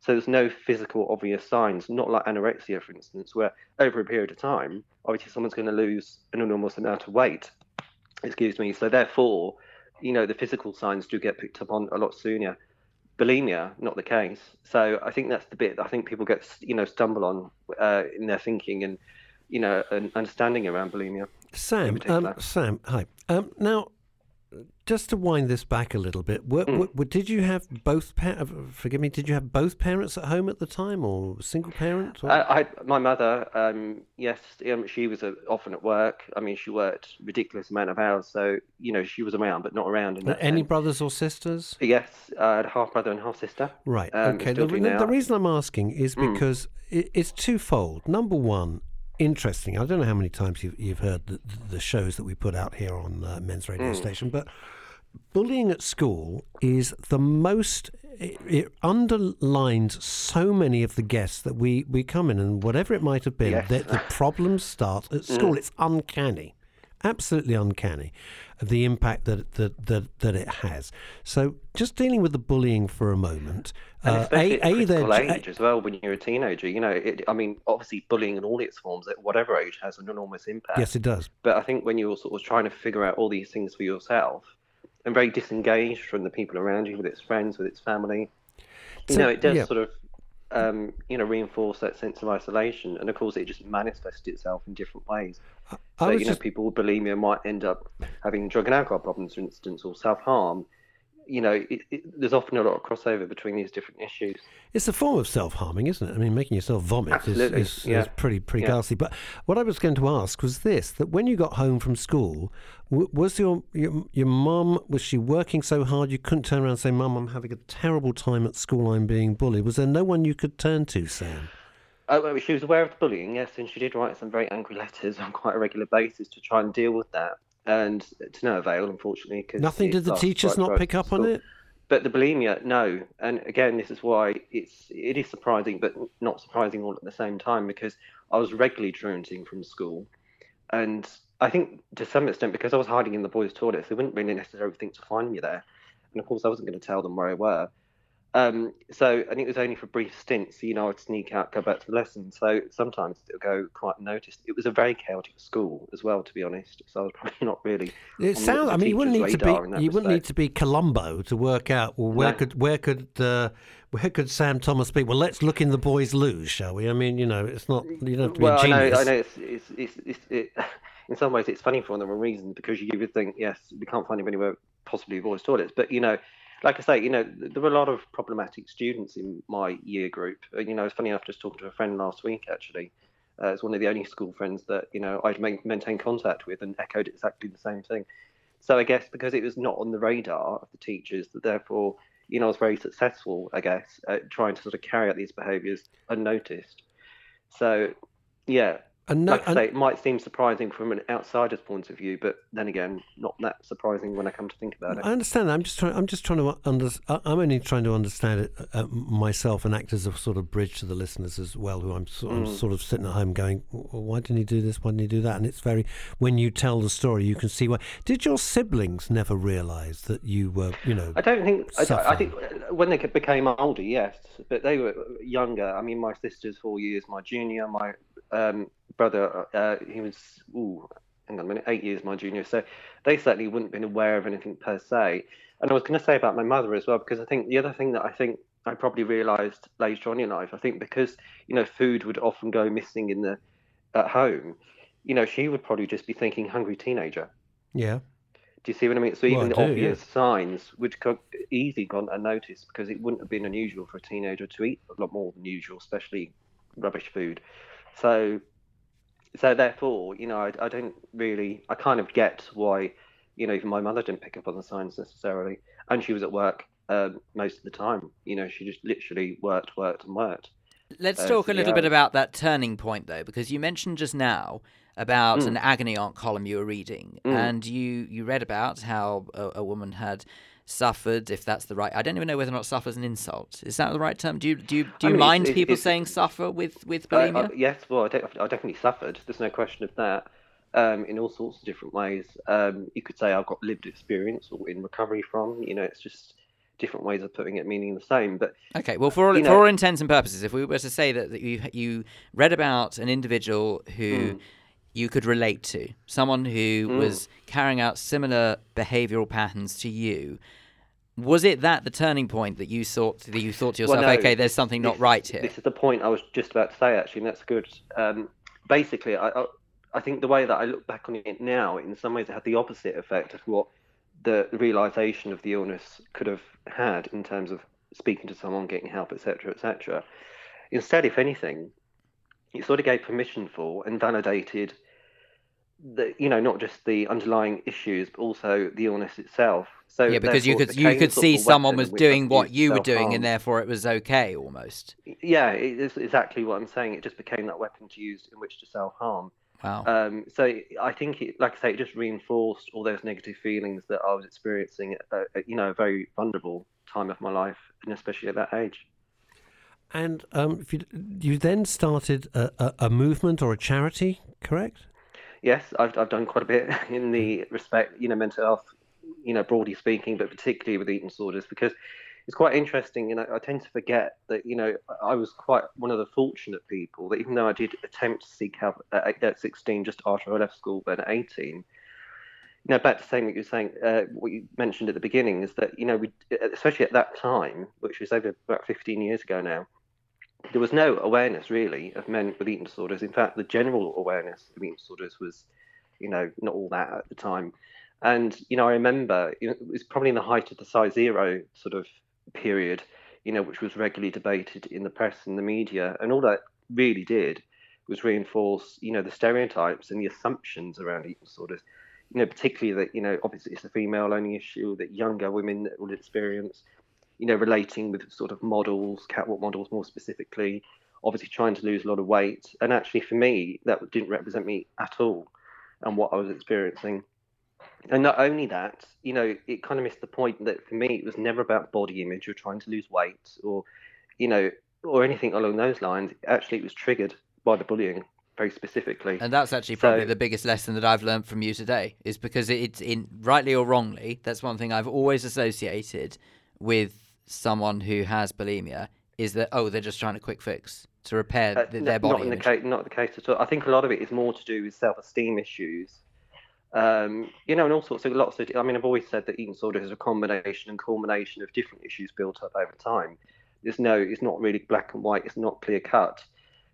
So there's no physical obvious signs, not like anorexia, for instance, where over a period of time, obviously someone's going to lose an enormous amount of weight. Excuse me. So therefore, you know, the physical signs do get picked up on a lot sooner. Bulimia, not the case. So I think that's the bit I think people get, you know, stumble on uh, in their thinking and, you know, an understanding around bulimia. Sam, um, Sam, hi. Um, now, just to wind this back a little bit, were, Mm. were, did you have both? Pa- uh, forgive me. Did you have both parents at home at the time, or single parent? Or? I, I, my mother, um, yes, um, she was uh, often at work. I mean, she worked ridiculous amount of hours, so you know she was around, but not around. Uh, any sense. brothers or sisters? Yes, I had a half brother and half sister. Right. Um, okay. The, the- the reason I'm asking is Mm. because it, it's twofold. Number one, interesting. I don't know how many times you've, you've heard the, the shows that we put out here on uh, Men's Radio Mm. Station, but bullying at school is the most. It, it underlines so many of the guests that we, we come in, and whatever it might have been, Yes. that the problems start at school. It's uncanny absolutely uncanny the impact that that that, that it has. So just dealing with the bullying for a moment. And uh, especially a, at a, age as well, when you're a teenager. You know, it, I mean, obviously bullying in all its forms at whatever age has an enormous impact. yes, it does. But I think when you're sort of trying to figure out all these things for yourself and very disengaged from the people around you, with its friends, with its family, you So, know, it does yeah. sort of, um, you know, reinforce that sense of isolation. And of course, it just manifests itself in different ways. So, you know, just people with bulimia might end up having drug and alcohol problems, for instance, or self harm. You know, it, it, there's often a lot of crossover between these different issues. It's a form of self-harming, isn't it? I mean, making yourself vomit is, is, yeah. is pretty pretty Yeah. ghastly. But what I was going to ask was this: that when you got home from school, was your your your mum was she working so hard you couldn't turn around and say, "Mum, I'm having a terrible time at school. I'm being bullied." Was there no one you could turn to, Sam? Uh, she was aware of the bullying, yes, and she did write some very angry letters (laughs) on quite a regular basis to try and deal with that, and to no avail, unfortunately. Cause Nothing. Did the teachers not pick up on it? But the bulimia, no. And again, this is why it's it is surprising, but not surprising all at the same time because I was regularly truanting from school, and I think to some extent because I was hiding in the boys' toilets, they wouldn't really necessarily think to find me there, and of course I wasn't going to tell them where I were. Um, so and it was only for brief stints. You know, I'd sneak out, go back to the lesson. So sometimes it would go quite unnoticed. It was a very chaotic school as well, to be honest. So I was probably (laughs) not really. It sounds. I mean, you wouldn't need to be. You wouldn't need to be Columbo to work out. Well, where No. could where could uh, where could Sam Thomas be? Well, let's look in the boys' loo, shall we? I mean, you know, it's not. You don't have to be well, a genius. I know, I know. It's, it's, it's, it's, it, (laughs) in some ways, it's funny for the wrong reason because you would think, yes, we can't find him anywhere, possibly boys' toilets. But you know, like I say, you know, there were a lot of problematic students in my year group. Uh, You know, it's funny enough, just talking to a friend last week actually. Uh, it's one of the only school friends that you know I'd ma- maintained contact with and echoed exactly the same thing. So I guess because it was not on the radar of the teachers, that therefore, you know, I was very successful, I guess, at trying to sort of carry out these behaviours unnoticed. So, yeah, and no, like I and- say, it might seem surprising from an outsider's point of view, but then again, not that surprising when I come to think about it. I understand. that. I'm just trying. I'm just trying to under. I'm only trying to understand it uh, myself and act as a sort of bridge to the listeners as well, who I'm sort, I'm Mm. sort of sitting at home going, "Well, "Why didn't he do this? Why didn't he do that?" And it's very. When you tell the story, you can see why. Did your siblings never realise that you were, you know? I don't think. I, I think when they became older, yes, but they were younger. I mean, my sister's four years my junior. My um, brother, uh, he was ooh, hang on a minute, eight years my junior. So they certainly wouldn't have been aware of anything per se. And I was going to say about my mother as well, because I think the other thing that I think I probably realised later on in life, I think because you know food would often go missing in the at home, you know, she would probably just be thinking hungry teenager. Yeah. Do you see what I mean? So even the do, yeah. obvious signs would co- easily gone unnoticed because it wouldn't have been unusual for a teenager to eat a lot more than usual, especially rubbish food. So, so therefore, you know, I, I don't really, I kind of get why, you know, even my mother didn't pick up on the signs necessarily, and she was at work um, most of the time. You know, she just literally worked, worked, and worked. Let's Uh, talk a little bit about that turning point, though, because you mentioned just now about Mm. an agony aunt column you were reading, Mm. and you you read about how a, a woman had suffered, if that's the right. I don't even know whether or not suffer is an insult. Is that the right term? Do you do you, do I you mean, mind it's- people it's- saying suffer with with Uh, bulimia? uh, yes, well, I, de- I definitely suffered. There's no question of that. Um, in all sorts of different ways. Um, you could say I've got lived experience or in recovery from. You know, it's just different ways of putting it, meaning the same. But Okay, well, for all, for know- all intents and purposes, if we were to say that, that you you read about an individual who Mm. You could relate to, someone who Mm. was carrying out similar behavioural patterns to you, was it that the turning point that you thought that you thought to Well, yourself, no, okay, there's something not right here? This is the point I was just about to say, actually, and that's good. Um, basically, I, I, I think the way that I look back on it now, in some ways, it had the opposite effect of what the realization of the illness could have had in terms of speaking to someone, getting help, etc., etc. Instead, if anything, it sort of gave permission for and validated the, you know, not just the underlying issues, but also the illness itself. So yeah, because you could you could see someone was doing what you were doing, and therefore it was okay almost. Yeah, it is exactly what I'm saying. It just became that weapon to use in which to self harm. Wow. Um, so I think, it, like I say, it just reinforced all those negative feelings that I was experiencing at, at you know, a very vulnerable time of my life, and especially at that age. And um, if you you then started a, a, a movement or a charity, correct? Yes, I've, I've done quite a bit (laughs) in the respect, you know, mental health, you know, broadly speaking, but particularly with eating disorders, because it's quite interesting. You know, I tend to forget that, you know, I was quite one of the fortunate people that even though I did attempt to seek help at, at 16, just after I left school, but at 18, you know, back to saying what you're saying, uh, what you mentioned at the beginning is that, you know, we, especially at that time, which was over about 15 years ago now, there was no awareness really of men with eating disorders. In fact, the general awareness of eating disorders was, you know, not all that at the time. And you know, I remember it was probably in the height of the size zero sort of period, you know, which was regularly debated in the press and the media, and all that really did was reinforce, you know, the stereotypes and the assumptions around eating disorders. You know, particularly that you know, obviously it's a female-only issue that younger women will experience you know, relating with sort of models, catwalk models more specifically, obviously trying to lose a lot of weight. And actually, for me, that didn't represent me at all and what I was experiencing. And not only that, you know, it kind of missed the point that for me, it was never about body image or trying to lose weight or, you know, or anything along those lines. Actually, it was triggered by the bullying very specifically. And that's actually probably So- the biggest lesson that I've learned from you today, is because it's in rightly or wrongly, that's one thing I've always associated with someone who has bulimia is that oh they're just trying a quick fix to repair Uh, th- their body not in the case, not the case at all. I think a lot of it is more to do with self-esteem issues. Um, you know, and all sorts of lots of. I mean, I've always said that eating disorder is a combination and culmination of different issues built up over time. There's no, it's not really black and white. It's not clear cut.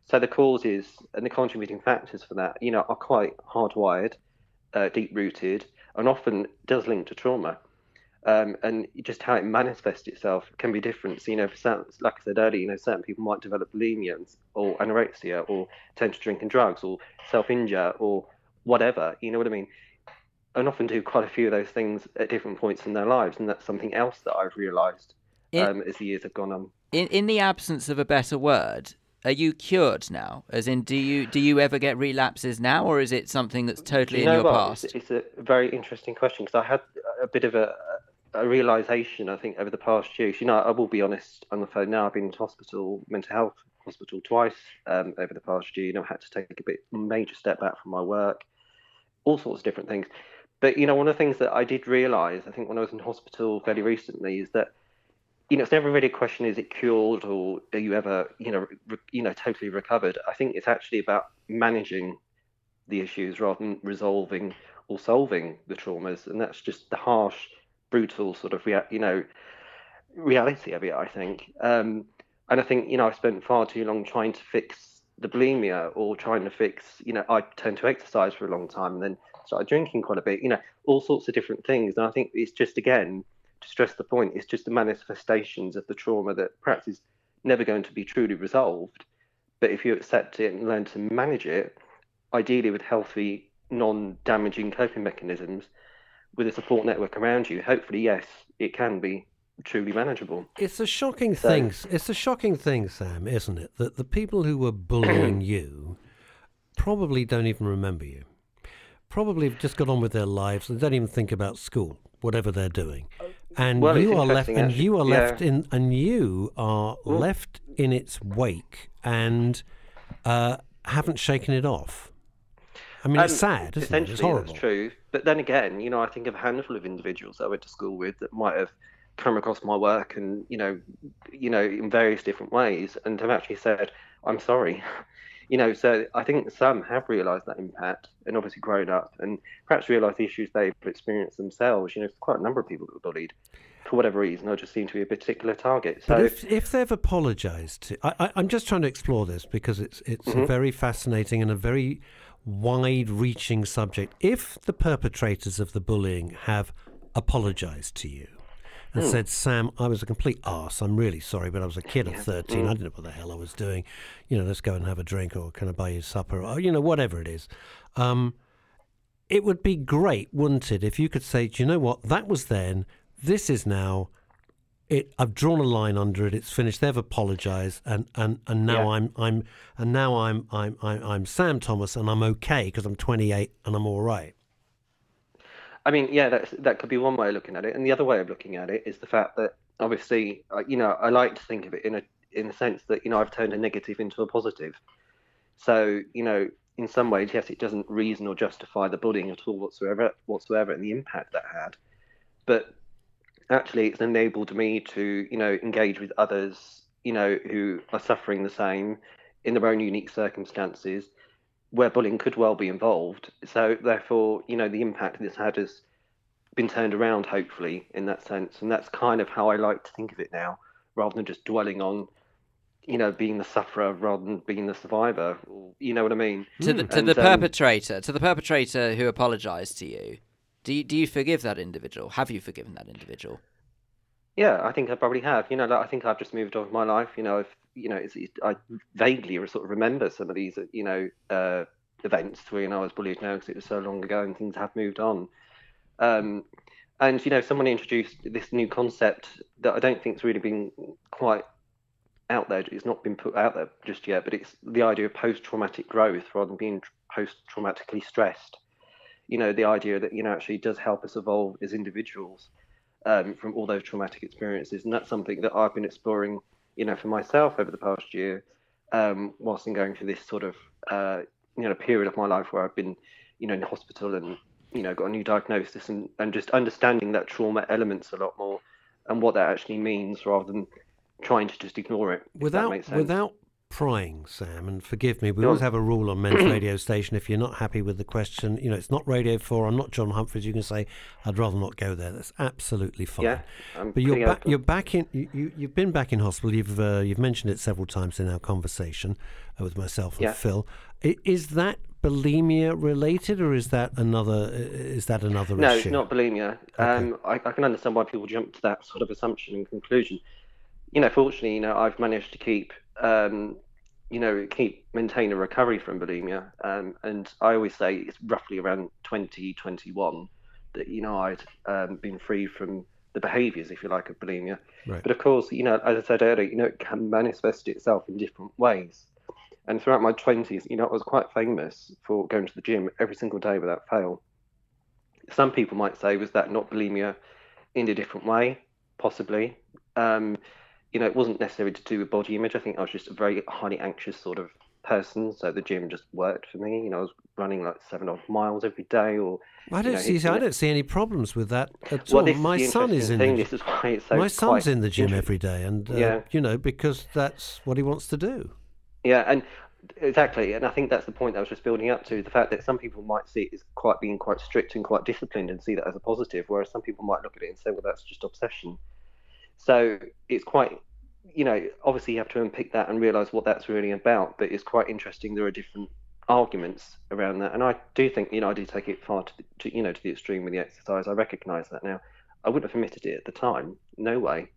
So the causes and the contributing factors for that, you know, are quite hardwired, uh, deep-rooted, and often does link to trauma. Um, and just how it manifests itself can be different. So, you know, for certain, like I said earlier, you know, certain people might develop bulimia or anorexia or tend to drinking drugs or self-injure or whatever. You know what I mean? And often do quite a few of those things at different points in their lives, and that's something else that I've realised um, as the years have gone on. In in the absence of a better word, are you cured now? As in, do you do you ever get relapses now, or is it something that's totally you in your what? past? It's, it's a very interesting question because I had a bit of a, a realization, I think, over the past year. You know, I will be honest on the phone now. I've been in hospital, mental health hospital twice um, over the past year. You know, I had to take a bit major step back from my work, all sorts of different things. But you know, one of the things that I did realize, I think, when I was in hospital fairly recently, is that you know, it's never really a question: is it cured or are you ever, you know, re- you know, totally recovered? I think it's actually about managing the issues rather than resolving or solving the traumas, and that's just the harsh, brutal sort of rea- you know reality of it. I think, um, and I think you know I spent far too long trying to fix the bulimia or trying to fix you know I turned to exercise for a long time and then started drinking quite a bit. You know all sorts of different things, and I think it's just again to stress the point, it's just the manifestations of the trauma that perhaps is never going to be truly resolved. But if you accept it and learn to manage it, ideally with healthy, non damaging coping mechanisms, with a support network around you, hopefully, yes, it can be truly manageable. It's a shocking So- thing. It's a shocking thing, Sam, isn't it? That the people who were bullying (clears throat) you probably don't even remember you. Probably have just got on with their lives and don't even think about school, whatever they're doing. And Well, you are left, and you are Yeah. left in, and you are Mm. left in its wake, and uh, haven't shaken it off. I mean, it's Um, sad, isn't it? It's Essentially, that's true. But then again, you know, I think of a handful of individuals that I went to school with that might have come across my work and you know, you know, in various different ways, and have actually said, "I'm sorry." (laughs) You know, so I think some have realised that impact and obviously grown up and perhaps realised the issues they've experienced themselves. You know, quite a number of people that were bullied for whatever reason, or just seem to be a particular target. So But if, if they've apologised I, I, I'm just trying to explore this because it's it's Mm-hmm. a very fascinating and a very wide-reaching subject. If the perpetrators of the bullying have apologised to you and Hmm. said, "Sam, I was a complete arse. I'm really sorry, but I was a kid of 13. Hmm. I didn't know what the hell I was doing. You know, let's go and have a drink, or can I buy you supper, or you know, whatever it is." Um, it would be great, wouldn't it, if you could say, "Do you know what? That was then. This is now." It I've drawn a line under it. It's finished. They've apologized, and and and now Yeah. I'm I'm and now I'm I'm I'm, I'm Sam Thomas, and I'm okay because I'm 28 and I'm all right. I mean, yeah, that's, that could be one way of looking at it, and the other way of looking at it is the fact that obviously, uh, you know, I like to think of it in a in the sense that you know I've turned a negative into a positive. So you know, in some ways, yes, it doesn't reason or justify the bullying at all whatsoever, whatsoever, and the impact that had, but actually, it's enabled me to you know engage with others, you know, who are suffering the same in their own unique circumstances where bullying could well be involved. So therefore, you know, the impact this had has been turned around, hopefully, in that sense. And that's kind of how I like to think of it now, rather than just dwelling on, you know, being the sufferer rather than being the survivor. You know what I mean? To the to And, the um, perpetrator, to the perpetrator who apologised to you, do you, do you forgive that individual? Have you forgiven that individual? Yeah, I think I probably have. You know, like, I think I've just moved on with my life. You know, if you know, it's, it, I vaguely sort of remember some of these, you know, uh, events when I was bullied now because it was so long ago and things have moved on. Um, and you know, someone introduced this new concept that I don't think's really been quite out there. It's not been put out there just yet, but it's the idea of post-traumatic growth rather than being post-traumatically stressed. You know, the idea that you know actually does help us evolve as individuals um, from all those traumatic experiences, and that's something that I've been exploring. You know, for myself over the past year, um, whilst I'm going through this sort of uh, you know period of my life where I've been, you know, in the hospital and you know got a new diagnosis and, and just understanding that trauma elements a lot more and what that actually means rather than trying to just ignore it. without makes sense. without prying, Sam, and forgive me, we always have a rule on men's radio station. If you're not happy with the question, you know, it's not Radio Four. I'm not John Humphrys. You can say, "I'd rather not go there." That's absolutely fine. yeah, I'm But you're back. You're back in. You, you you've been back in hospital. You've uh, you've mentioned it several times in our conversation uh, with myself and Yeah. Phil. I, is that bulimia related, or is that another? Is that another No, issue? it's not bulimia. Um, I, I can understand why people jump to that sort of assumption and conclusion. You know, fortunately, you know, I've managed to keep, um, you know, keep maintain a recovery from bulimia. Um, and I always say it's roughly around 2021 that you know I'd um, been free from the behaviours, if you like, of bulimia. Right. But of course, you know, as I said earlier, you know, it can manifest itself in different ways. And throughout my 20s, you know, I was quite famous for going to the gym every single day without fail. Some people might say, was that not bulimia in a different way? Possibly. Um, you know, it wasn't necessarily to do with body image. I think I was just a very highly anxious sort of person. So the gym just worked for me. You know, I was running like seven odd miles every day or I don't know, see. I don't see any problems with that at Well, all. is My son is in. thing. The, This is why it's so my son's in the gym every day, and uh, Yeah. you know because that's what he wants to do. Yeah, and exactly, and I think that's the point I was just building up to the fact that some people might see it as quite being quite strict and quite disciplined and see that as a positive, whereas some people might look at it and say, well, that's just obsession. So it's quite, you know, obviously you have to unpick that and realise what that's really about. But it's quite interesting. There are different arguments around that, and I do think, you know, I do take it far to, the, to you know, to the extreme with the exercise. I recognise that now. I wouldn't have permitted it at the time. No way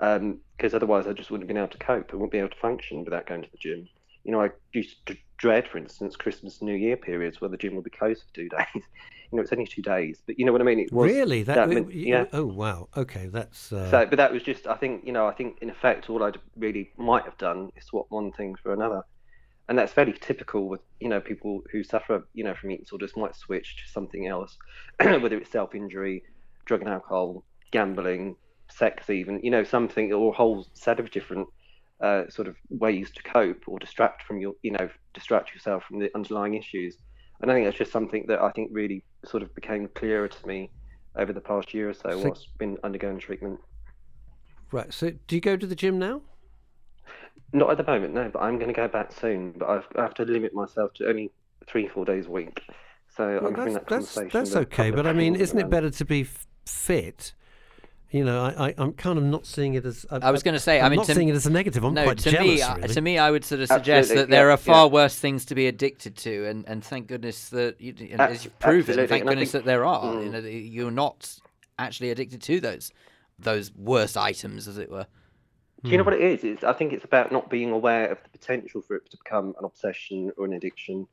um, because otherwise I just wouldn't have been able to cope. I wouldn't be able to function without going to the gym. You know, I used to dread, for instance, Christmas New Year periods where the gym would be closed for two (laughs) days. you know, it's only two days, but you know what I mean. It was really? That, that meant- yeah. Oh wow. Okay, that's. Uh, So, but that was just, I think, you know, I think in effect, all I really might have done is swap one thing for another, and that's fairly typical with, you know, people who suffer, you know, from eating disorders might switch to something else, (clears throat) whether it's self-injury, drug and alcohol, gambling, sex, even, you know, something or a whole set of different uh, sort of ways to cope or distract from your, you know, distract yourself from the underlying issues. And I think that's just something that I think really sort of became clearer to me over the past year or so, So- whilst been undergoing treatment. right. So, do you go to the gym now? Not at the moment, no, but I'm going to go back soon. But I've, I have to limit myself to only three, four days a week. So Well, I'm having that's that that's, conversation. that's okay, but I mean, isn't it better to be f- fit? You know, I, I I'm kind of not seeing it as. I was going to say, I'm I mean, not to, seeing it as a negative. I'm no, quite to jealous. me, really. to me, I would sort of suggest Absolutely, that there yeah, are far yeah. worse things to be addicted to, and, and thank goodness that you, and Ab- as you've proven, absolutely, thank and goodness think- that there are. You Mm. know, that you're not actually addicted to those those worst items, as it were. Do Hmm. you know what it is? It's, I think it's about not being aware of the potential for it to become an obsession or an addiction.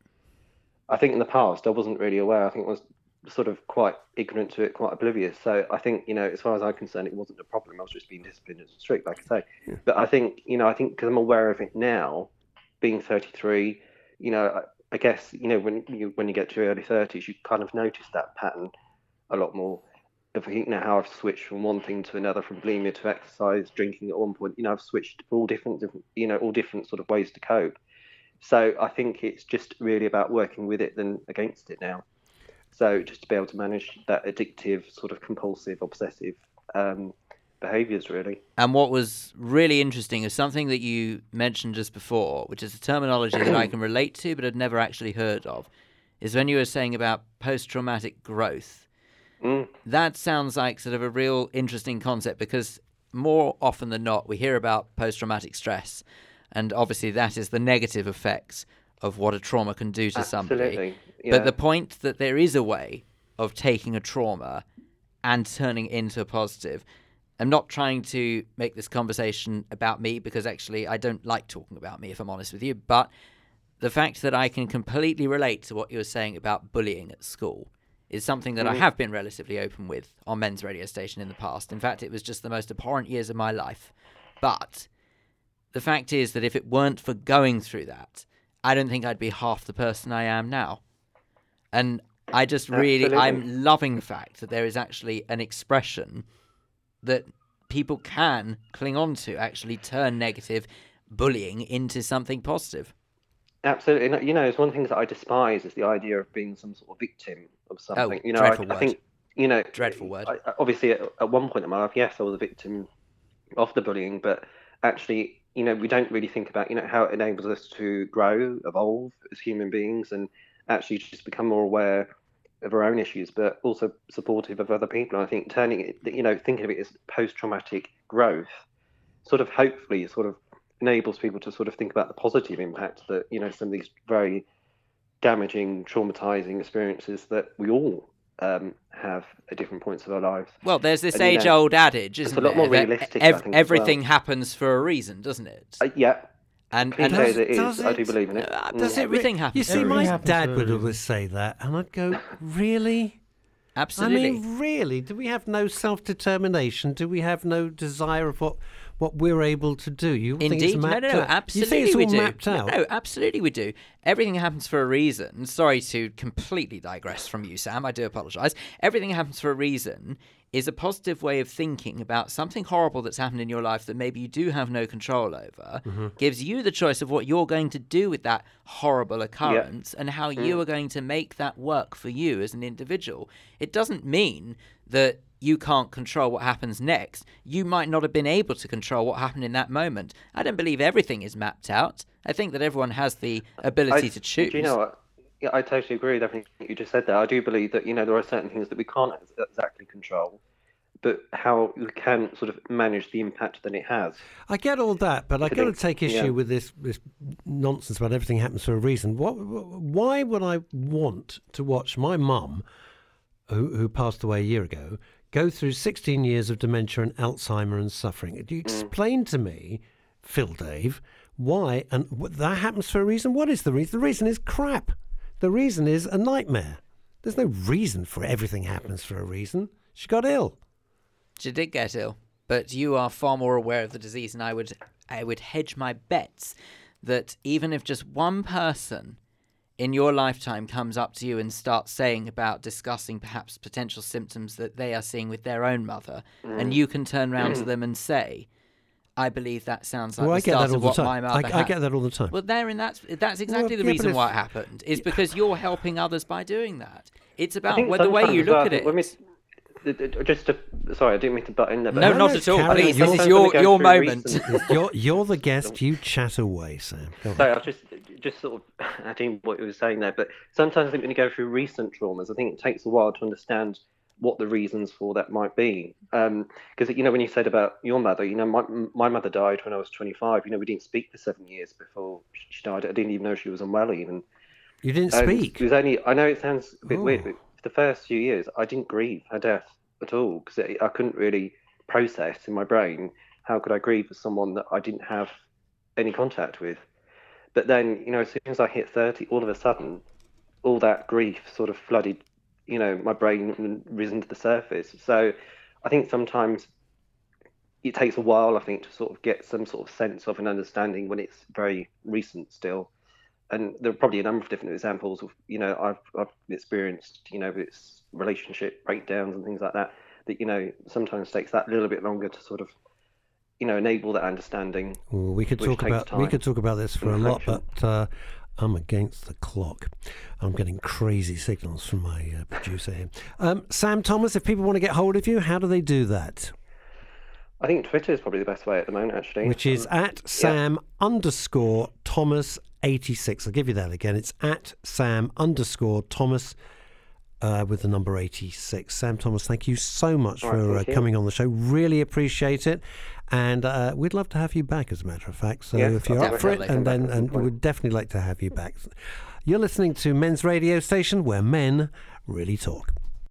I think in the past I wasn't really aware. I think I was sort of quite ignorant to it, quite oblivious. So I think, you know, as far as I'm concerned, it wasn't a problem. I was just being disciplined and strict, like I say. But I think, you know, I think because I'm aware of it now, being 33, you know, I, I guess, you know, when you when you get to your early 30s, you kind of notice that pattern a lot more. If you know how I've switched from one thing to another, from bulimia to exercise, drinking at one point, you know, I've switched all different, different, you know, all different sort of ways to cope. So I think it's just really about working with it than against it now. So just to be able to manage that addictive, sort of compulsive, obsessive um, behaviours, really. And what was really interesting is something that you mentioned just before, which is a terminology that I can (clears throat) relate to but had never actually heard of, is when you were saying about post traumatic growth. Mm. That sounds like sort of a real interesting concept because more often than not, we hear about post traumatic stress. And obviously, that is the negative effects of what a trauma can do to somebody. Yeah. But the point that there is a way of taking a trauma and turning it into a positive. I'm not trying to make this conversation about me because actually I don't like talking about me, if I'm honest with you. But the fact that I can completely relate to what you were saying about bullying at school is something that I mm. have been relatively open with on men's radio station in the past. In fact, it was just the most abhorrent years of my life. But the fact is that if it weren't for going through that, I don't think I'd be half the person I am now. And I just really, Absolutely. I'm loving the fact that there is actually an expression that people can cling on to, actually turn negative bullying into something positive. Absolutely. You know, it's one of the things that I despise is the idea of being some sort of victim of oh, something. you know, I, Oh, I think, you know, Dreadful word. I- obviously, at, at one point in my life, yes, I was a victim of the bullying, but actually, you know, we don't really think about, you know, how it enables us to grow, evolve as human beings, and actually just become more aware of our own issues, but also supportive of other people. And I think turning it, you know, thinking of it as post-traumatic growth, sort of hopefully, sort of enables people to sort of think about the positive impact that you know some of these very damaging, traumatizing experiences that we all um, have at different points of our lives. Well, there's this And, you know, age-old adage, it's isn't a lot more there? realistic, ev- as well. everything happens for a reason, doesn't it? Uh, yeah, and cliche and as Does- it is, does I do believe in it. Uh, Mm. does it everything happen? You see, Everything my dad would always say that, and I'd go, "Really? Absolutely. I mean, really? Do we have no self-determination? Do we have no desire of what what we're able to do? You think it's Indeed, no, mapped no, no, out? absolutely You think it's we all do. mapped No, out? No, absolutely we do. Everything happens for a reason. Sorry to completely digress from you, Sam. I do apologise. Everything happens for a reason is a positive way of thinking about something horrible that's happened in your life that maybe you do have no control over. Mm-hmm. Gives you the choice of what you're going to do with that horrible occurrence and how Mm. you are going to make that work for you as an individual. It doesn't mean that you can't control what happens next. You might not have been able to control what happened in that moment. I don't believe everything is mapped out. I think that everyone has the ability I- to choose. Do you know what? Yeah, I totally agree with everything you just said there. I do believe that you know there are certain things that we can't exactly control, but how we can sort of manage the impact that it has. I get all that, but I I got to take issue yeah. with this this nonsense about everything happens for a reason. What, why would I want to watch my mum, who, who passed away a year ago, go through 16 years of dementia and Alzheimer and suffering? Do you Mm. explain to me, Phil Dave, why and that happens for a reason? What is the reason? The reason is crap. The reason is a nightmare. There's no reason for everything happens for a reason. She got ill. She did get ill, but you are far more aware of the disease, and I would I would hedge my bets that even if just one person in your lifetime comes up to you and starts saying about discussing perhaps potential symptoms that they are seeing with their own mother, and mm. you can turn around to mm. them and say, "I believe that sounds like well, the I get start that all of the what my time. mother I, I get that all the time. Well, therein, that's that's exactly the yeah, reason why it happened. Is because you're helping others by doing that. It's about think wh- the way you look I at it. when we- th- th- just to, sorry, I didn't mean to butt in there. But No, No, not no, at all. Please, this is your when we go your moment. (laughs) you're, you're the guest. (laughs) You chat away, Sam. Go on. So I was just just sort of (laughs) adding what you were saying there, but sometimes I think when you go through recent traumas, I think it takes a while to understand what the reasons for that might be. Um, because you know, when you said about your mother, you know, my my mother died when I was 25. You know, we didn't speak for seven years before she died. I didn't even know she was unwell even. You didn't And speak. It was only. I know it sounds a bit weird, Oh. but for the first few years, I didn't grieve her death at all because I couldn't really process in my brain how could I grieve for someone that I didn't have any contact with. But then, you know, as soon as I hit 30, all of a sudden, all that grief sort of flooded, you know, my brain risen to the surface. So I think sometimes it takes a while, I think, to sort of get some sort of sense of an understanding when it's very recent still and there are probably a number of different examples of you know I've I've experienced you know it's relationship breakdowns and things like that that you know sometimes takes that little bit longer to sort of you know enable that understanding. Well, we could talk about we could talk about this for a lot, but uh, I'm against the clock. I'm getting crazy signals from my uh, producer here. Um, Sam Thomas, if people want to get hold of you, how do they do that? I think Twitter is probably the best way at the moment actually. Which is Um, at Sam underscore Thomas eighty six. I'll give you that again. It's at Sam underscore Thomas. Uh, with the number 86. Sam Thomas, thank you so much All right, for uh, coming on the show. Really appreciate it. And uh, we'd love to have you back, as a matter of fact. So Yes, if you're up for it, and then back at some and we'd definitely like to have you back. You're listening to Men's Radio Station, where men really talk.